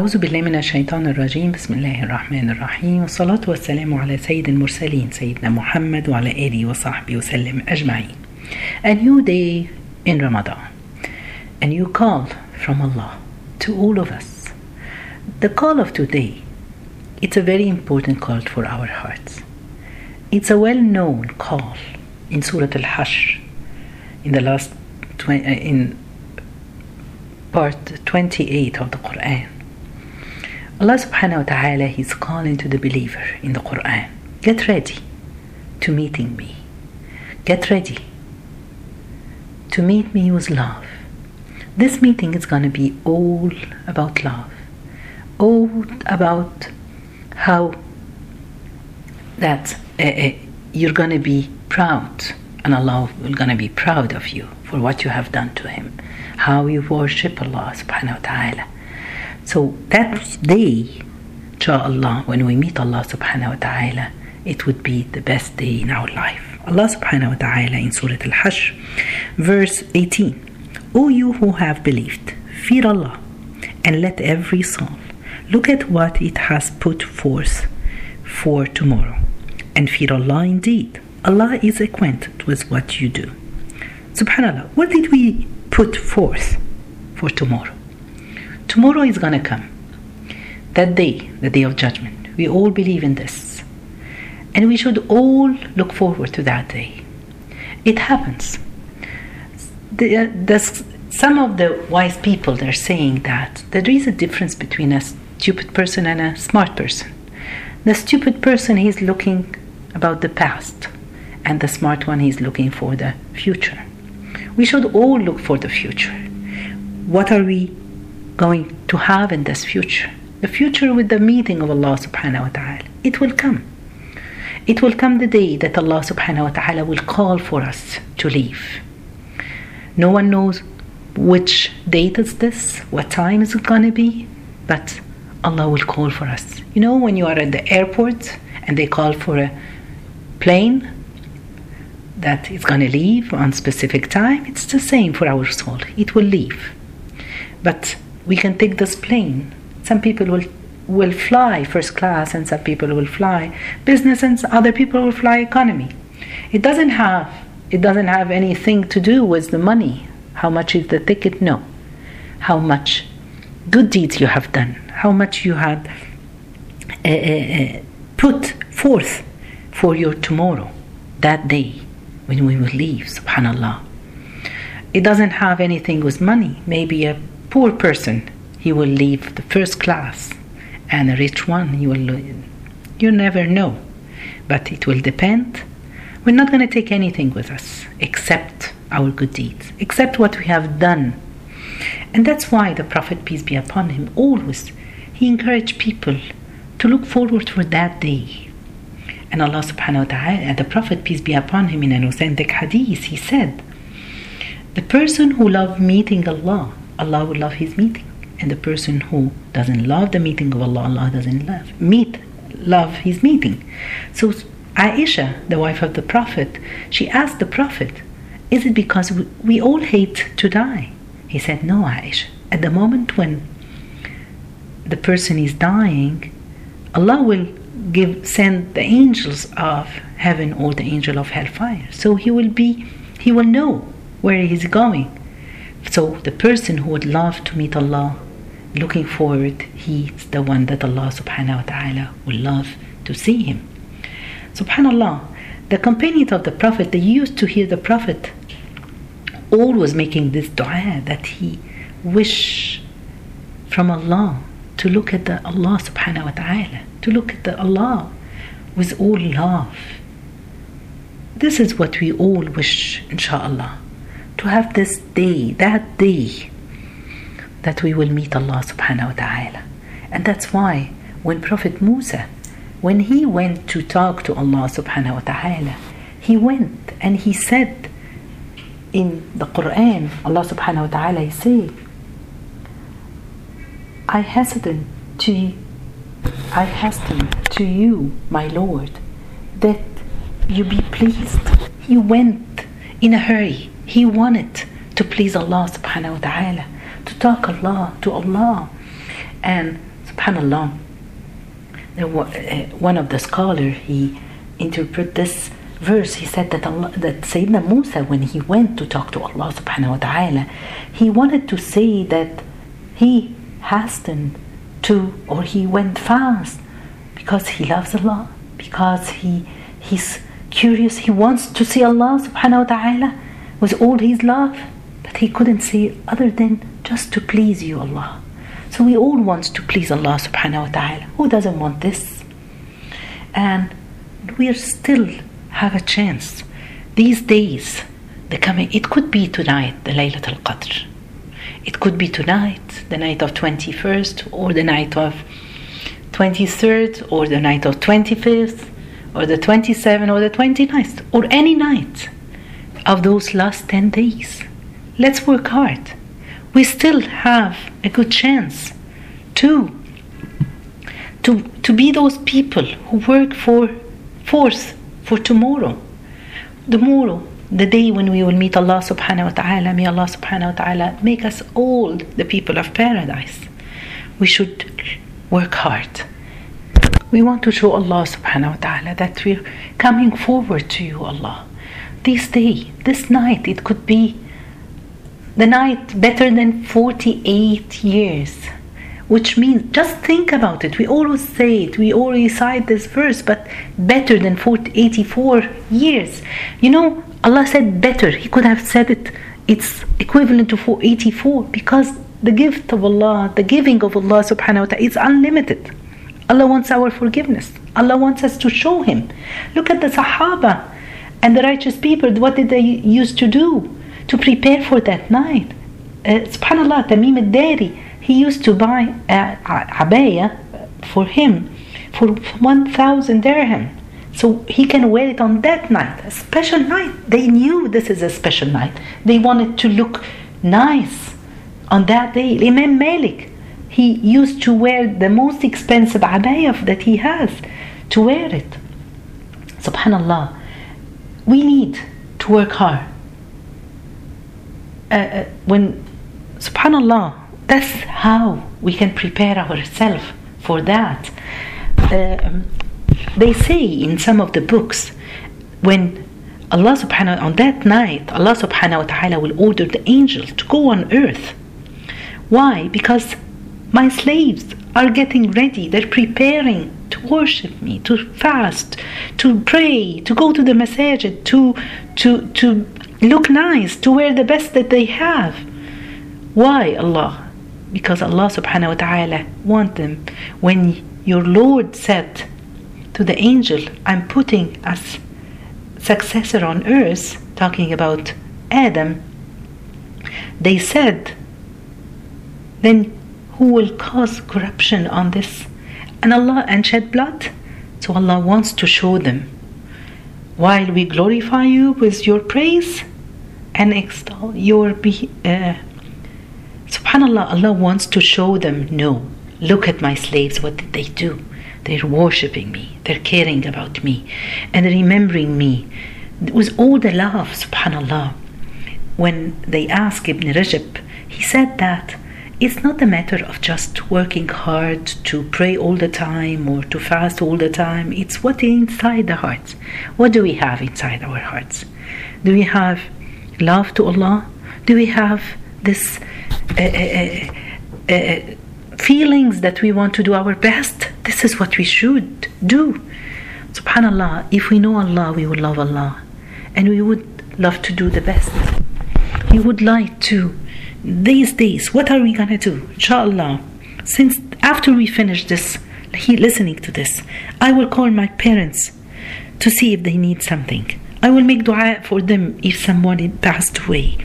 أعوذ بالله من الشيطان الرجيم بسم الله الرحمن الرحيم والصلاة والسلام على سيد المرسلين سيدنا محمد وعلى آله وصحبه وسلم أجمعين A new day in Ramadan A new call from Allah to all of us The call of today It's a very important call for our hearts It's a well-known call in Surah Al-Hashr in the last uh, in part 28 of the Quran Allah subhanahu wa ta'ala is calling to the believer in the Quran. Get ready to meeting me. Get ready to meet me with love. This meeting is going to be all about love. All about how that uh, uh, you're going to be proud and Allah will going to be proud of you for what you have done to him. How you worship Allah subhanahu wa ta'ala so that day inshallah when we meet Allah subhanahu wa ta'ala it would be the best day in our life. Allah subhanahu wa ta'ala in Surah Al-Hashr verse 18 O you who have believed fear Allah and let every soul look at what it has put forth for tomorrow and fear Allah indeed. Allah is acquainted with what you do. Subhanallah what did we put forth for tomorrow tomorrow is going to come. That day the day of judgment. We all believe in this. And we should all look forward to that day. It happens. The, uh, the, some of the wise people they're saying that there is a difference between a stupid person and a smart person. The stupid person he's looking about the past and the smart one he's looking for the future. We should all look for the future. What are we going to have in this future. The future with the meeting of Allah subhanahu wa ta'ala. It will come. It will come the day that Allah subhanahu wa ta'ala will call for us to leave. No one knows which date is this what time is it going to be but Allah will call for us. You know when you are at the airport and they call for a plane that is going to leave on specific time it's the same for our soul. It will leave. But we can take this plane. Some people will will fly first class and some people will fly business and other people will fly economy. It doesn't have it doesn't have anything to do with the money. How much is the ticket? No. How much good deeds you have done? How much you had uh, uh, put forth for your tomorrow that day when we will leave subhanallah. It doesn't have anything with money. Maybe a poor person he will leave the first class and a rich one he will you never know. But it will depend. We're not going to take anything with us except our good deeds except what we have done. And that's why the prophet peace be upon him always he encouraged people to look forward for that day. And Allah subhanahu wa ta'ala the prophet peace be upon him in an authentic hadith he said the person who loves meeting Allah Allah will love his meeting and the person who doesn't love the meeting of Allah, Allah doesn't love meet love his meeting. So Aisha, the wife of the Prophet, she asked the Prophet, Is it because we, we all hate to die? He said, No, Aisha. At the moment when the person is dying, Allah will give send the angels of heaven or the angel of hellfire. So he will be he will know where he's going. So the person who would love to meet Allah looking forward, he's the one that Allah subhanahu wa ta'ala will love to see him. Subhanallah, the companions of the Prophet, they used to hear the Prophet always making this dua that he wish from Allah to look at the Allah subhanahu wa ta'ala, to look at the Allah with all love. This is what we all wish, inshallah, to have this day, that day that we will meet Allah subhanahu wa ta'ala. And that's why when Prophet Musa, when he went to talk to Allah subhanahu wa ta'ala, he went and he said in the Quran, Allah subhanahu wa ta'ala said, I hasten to I hasten to you, my Lord, that you be pleased. He went in a hurry. He wanted to please Allah subhanahu wa ta'ala to talk Allah to Allah. And Subhanallah. Eh, one of the scholars he interpret this verse. He said that Allah, that Sayyidina Musa, when he went to talk to Allah Subhanahu wa Taala, he wanted to say that he hastened to or he went fast because he loves Allah, because he he's curious, he wants to see Allah Subhanahu wa Taala with all his love, but he couldn't say other than just to please you, Allah. So we all want to please Allah subhanahu wa ta'ala. Who doesn't want this? And we still have a chance. These days, the coming, it could be tonight, the Laylat al Qadr. It could be tonight, the night of 21st, or the night of 23rd, or the night of 25th, or the 27th, or the 29th, or any night of those last 10 days. Let's work hard. We still have a good chance to to to be those people who work for force for tomorrow. Tomorrow the day when we will meet Allah subhanahu wa ta'ala may Allah subhanahu wa ta'ala make us all the people of paradise. We should work hard. We want to show Allah subhanahu wa ta'ala that we're coming forward to you Allah this day this night it could be the night better than 48 years which means just think about it. We always say it we always cite this verse but better than 40, 84 years. You know allah said better. He could have said it it's equivalent to 84 because the gift of allah the giving of allah subhanahu wa ta'ala is unlimited. Allah wants our forgiveness. Allah wants us to show him. Look at the sahaba and the righteous people what did they used to do to prepare for that night. Uh, Subhanallah, Tamim al-Dari, he used to buy a abaya for him for 1,000 dirham. So he can wear it on that night, a special night. They knew this is a special night. They wanted to look nice on that day. Imam Malik, he used to wear the most expensive abaya that he has to wear it. Subhanallah, we need to work hard. Uh, uh, when subhanallah that's how we can prepare ourselves for that. Uh, they say in some of the books when Allah subhanahu on that night Allah subhanahu wa ta'ala will order the angels to go on earth. Why? Because my slaves are getting ready. They're preparing to worship me to fast to pray to go to the masajid to to to look nice, to wear the best that they have. Why Allah? Because Allah subhanahu wa ta'ala want them. When your Lord said to the angel, I'm putting as successor on earth, talking about Adam, they said, then who will cause corruption on this? And Allah and shed blood? So Allah wants to show them. While we glorify you with your praise and extol your be- uh, subhanallah allah wants to show them no look at my slaves what did they do? They're worshiping me they're caring about me and remembering me. With all the love subhanallah. When they asked ibn rajab he said that it's not a matter of just working hard to pray all the time or to fast all the time. It's what inside the heart. What do we have inside our hearts? Do we have love to Allah? Do we have this uh, uh, uh, feelings that we want to do our best? This is what we should do. Subhanallah, if we know Allah, we would love Allah and we would love to do the best. We would like to. These days, what are we gonna do? Inshallah, since after we finish this, he listening to this, I will call my parents to see if they need something. I will make dua for them if someone passed away.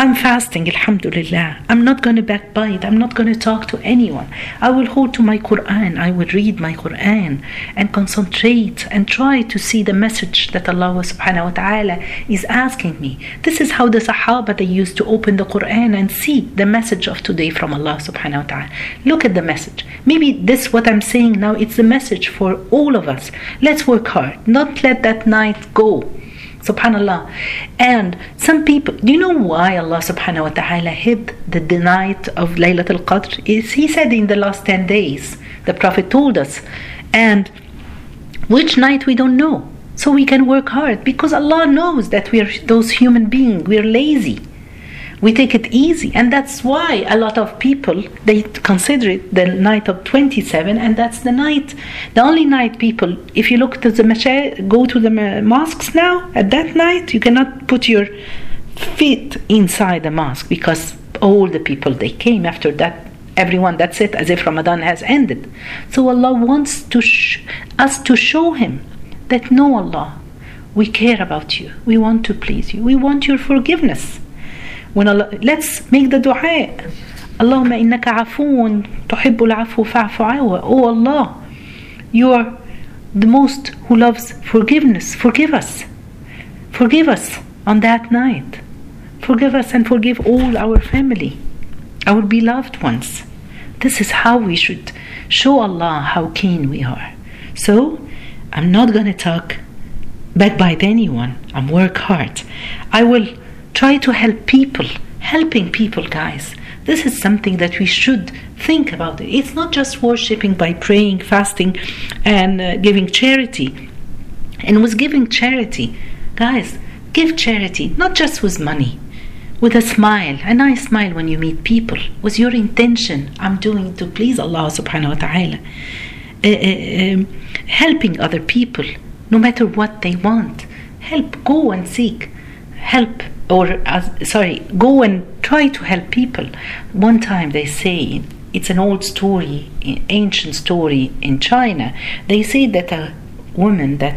I'm fasting, Alhamdulillah. I'm not going to backbite. I'm not going to talk to anyone. I will hold to my Quran. I will read my Quran and concentrate and try to see the message that Allah subhanahu wa ta'ala is asking me. This is how the Sahaba they used to open the Quran and see the message of today from Allah subhanahu wa ta'ala. Look at the message. Maybe this what I'm saying now, it's the message for all of us. Let's work hard. Not let that night go Subhanallah. And some people, do you know why Allah subhanahu wa ta'ala hid the, the night of Laylatul Qadr? Is He said in the last 10 days, the Prophet told us. And which night we don't know. So we can work hard because Allah knows that we are those human beings, we are lazy we take it easy. And that's why a lot of people they consider it the night of 27 and that's the night the only night people if you look to the masjid go to the mosques now at that night you cannot put your feet inside the mosque because all the people they came after that everyone that's it as if ramadan has ended. So allah wants to sh- us to show him that no allah we care about you. We want to please you. We want your forgiveness when Allah, let's make the dua. Allahumma innaka afoon tuhibbul afu fa'fu awa oh Allah you are the most who loves forgiveness. Forgive us. Forgive us on that night. Forgive us and forgive all our family our beloved ones. This is how we should show Allah how keen we are. So I'm not gonna talk backbite anyone. I'm work hard. I will Try to help people. Helping people, guys. This is something that we should think about. It's not just worshiping by praying, fasting, and uh, giving charity. And with giving charity, guys, give charity, not just with money, with a smile, a nice smile when you meet people, with your intention. I'm doing it to please Allah subhanahu wa ta'ala. Uh, uh, um, helping other people, no matter what they want. Help, go and seek help or sorry, go and try to help people. One time they say it's an old story, ancient story in China. They say that a woman that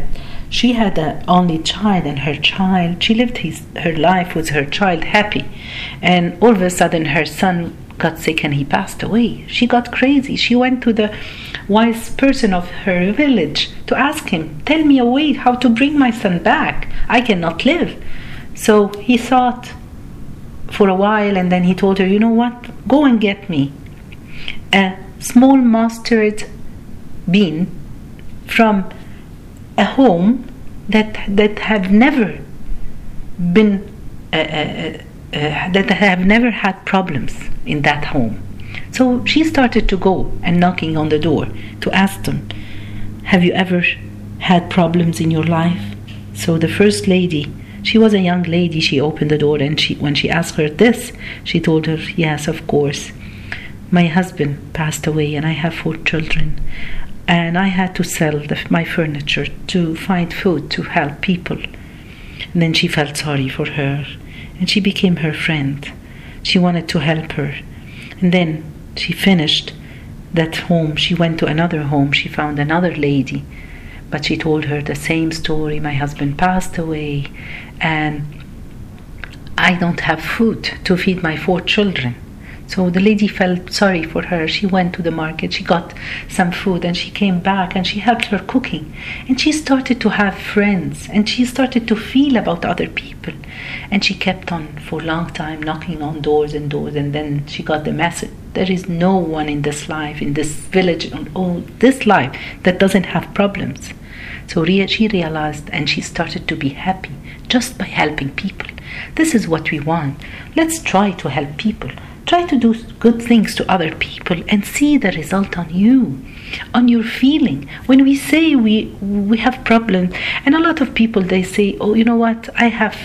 she had an only child and her child she lived his, her life with her child happy. And all of a sudden her son got sick and he passed away. She got crazy. She went to the wise person of her village to ask him tell me a way how to bring my son back. I cannot live so he thought for a while and then he told her, You know what? Go and get me a small mustard bean from a home that, that have never been, uh, uh, uh, uh that have never had problems in that home. So she started to go and knocking on the door to ask them, Have you ever had problems in your life? So the first lady she was a young lady. She opened the door and she, when she asked her this, she told her, Yes, of course. My husband passed away and I have four children. And I had to sell the, my furniture to find food to help people. And then she felt sorry for her and she became her friend. She wanted to help her. And then she finished that home. She went to another home. She found another lady but she told her the same story. My husband passed away, and I don't have food to feed my four children. So the lady felt sorry for her. She went to the market, she got some food, and she came back and she helped her cooking. And she started to have friends and she started to feel about other people. And she kept on for a long time knocking on doors and doors. And then she got the message there is no one in this life, in this village, on all this life that doesn't have problems. So she realized and she started to be happy just by helping people. This is what we want. Let's try to help people. Try to do good things to other people and see the result on you, on your feeling. When we say we we have problems, and a lot of people they say, "Oh, you know what? I have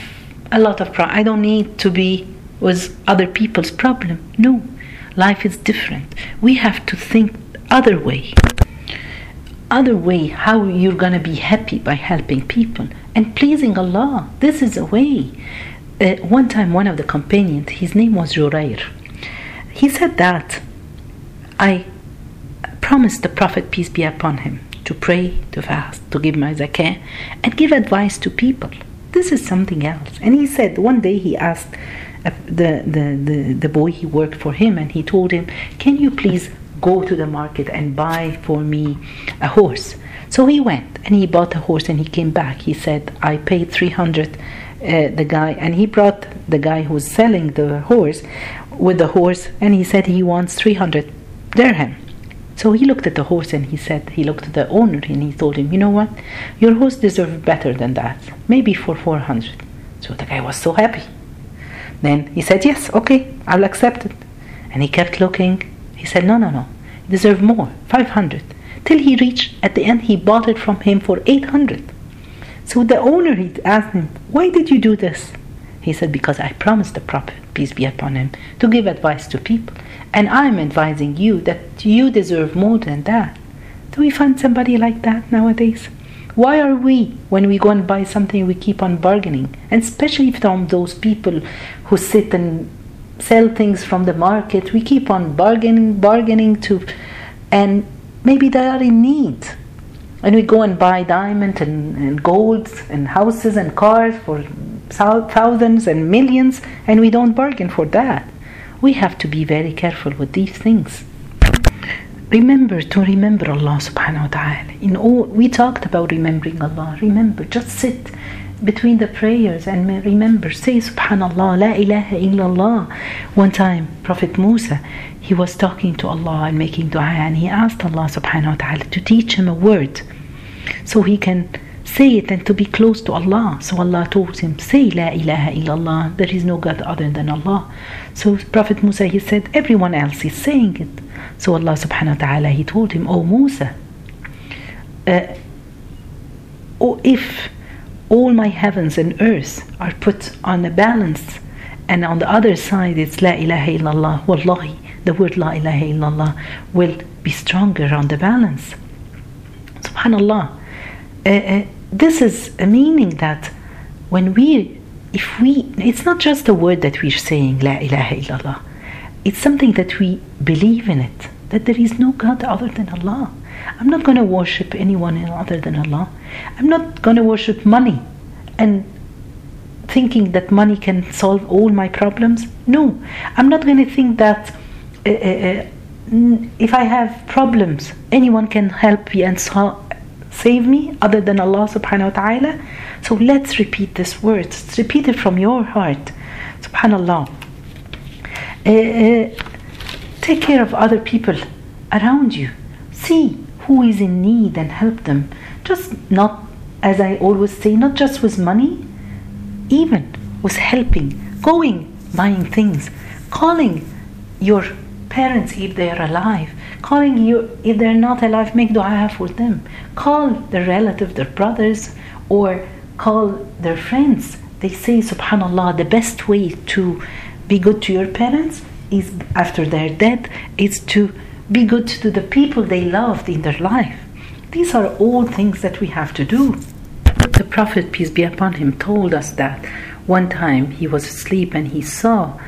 a lot of problems. I don't need to be with other people's problem." No, life is different. We have to think other way other way how you're going to be happy by helping people and pleasing Allah. This is a way. Uh, one time, one of the companions, his name was Jurair, he said that I promised the Prophet, peace be upon him, to pray, to fast, to give my zakah, and give advice to people. This is something else. And he said one day he asked the, the, the, the boy he worked for him, and he told him, Can you please go to the market and buy for me a horse. So he went and he bought a horse and he came back. He said, I paid 300 uh, the guy, and he brought the guy who's selling the horse with the horse, and he said he wants 300 dirham. So he looked at the horse and he said, he looked at the owner and he told him, you know what? Your horse deserves better than that. Maybe for 400. So the guy was so happy. Then he said, yes, okay, I'll accept it. And he kept looking. He said, no, no, no. You deserve more, 500. Till he reached, at the end, he bought it from him for 800. So the owner, he asked him, why did you do this? He said, because I promised the Prophet, peace be upon him, to give advice to people. And I'm advising you that you deserve more than that. Do we find somebody like that nowadays? Why are we, when we go and buy something, we keep on bargaining? And especially from those people who sit and sell things from the market, we keep on bargaining, bargaining to, and maybe they are in need. And we go and buy diamond and, and gold and houses and cars for thousands and millions, and we don't bargain for that. We have to be very careful with these things. Remember to remember Allah subhanahu wa ta'ala. In all we talked about remembering Allah. Remember, just sit between the prayers and remember, say subhanallah, la ilaha illallah. One time, Prophet Musa, he was talking to Allah and making dua and he asked Allah subhanahu wa ta'ala to teach him a word so he can say it and to be close to Allah. So Allah told him, say La ilaha illallah, there is no God other than Allah. So Prophet Musa he said, everyone else is saying it. So Allah subhanahu wa ta'ala he told him, Oh Musa, uh, oh, if all my heavens and earth are put on a balance and on the other side it's La ilaha illallah, wallahi, the word La ilaha illallah will be stronger on the balance. Subhanallah. Uh, uh, this is a meaning that when we, if we, it's not just a word that we're saying, La ilaha illallah. It's something that we believe in it, that there is no God other than Allah. I'm not going to worship anyone other than Allah. I'm not going to worship money and thinking that money can solve all my problems. No, I'm not going to think that uh, uh, if I have problems, anyone can help me and solve save me other than Allah subhanahu wa ta'ala. So let's repeat this word. Let's repeat it from your heart. Subhanallah. Uh, uh, take care of other people around you. See who is in need and help them. Just not, as I always say, not just with money, even with helping, going, buying things, calling your parents if they are alive, calling you if they're not alive, make dua for them. Call their relative, their brothers, or call their friends. They say, Subhanallah, the best way to be good to your parents is after they're dead, is to be good to the people they loved in their life. These are all things that we have to do. The Prophet, peace be upon him, told us that one time he was asleep and he saw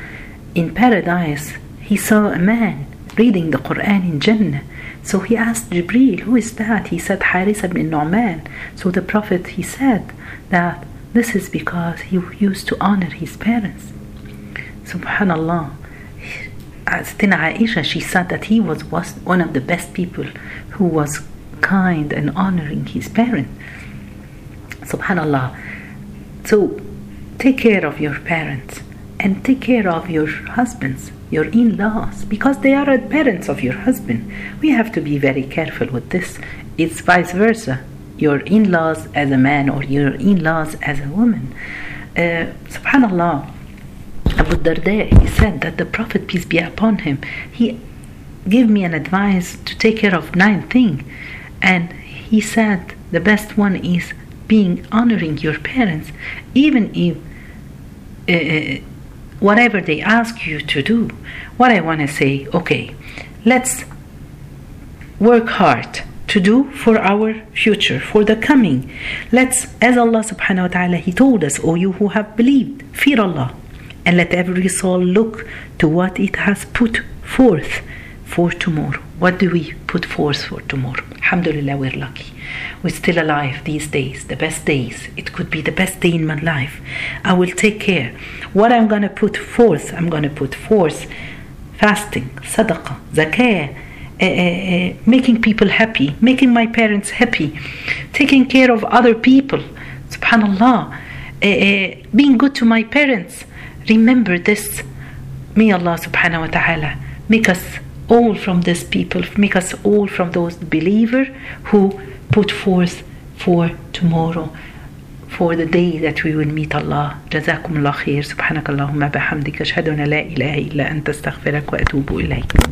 in paradise, he saw a man reading the Quran in Jannah. So he asked Jibril, who is that? He said, Haris ibn Nu'man. So the Prophet, he said that this is because he used to honor his parents. Subhanallah. As Tina Aisha, she said that he was one of the best people who was kind and honoring his parents. Subhanallah. So take care of your parents and take care of your husbands your in laws, because they are the parents of your husband. We have to be very careful with this. It's vice versa. Your in laws as a man or your in laws as a woman. Uh, Subhanallah, Abu Darda, he said that the Prophet, peace be upon him, he gave me an advice to take care of nine things. And he said the best one is being honoring your parents, even if. Uh, whatever they ask you to do. What I want to say, okay, let's work hard to do for our future, for the coming. Let's, as Allah subhanahu wa ta'ala, He told us, O you who have believed, fear Allah, and let every soul look to what it has put forth for tomorrow. What do we put forth for tomorrow? Alhamdulillah, we're lucky. We're still alive these days, the best days. It could be the best day in my life. I will take care. What I'm going to put forth, I'm going to put forth fasting, sadaqah, zakah, uh, uh, making people happy, making my parents happy, taking care of other people, subhanallah, uh, being good to my parents. Remember this. May Allah subhanahu wa ta'ala make us all from these people, make us all from those believer who put forth for tomorrow. For the day that we will meet Allah. جزاكم الله خير. سبحانك اللهم بحمدك أشهد أن لا إله إلا أنت استغفرك وأتوب إليك.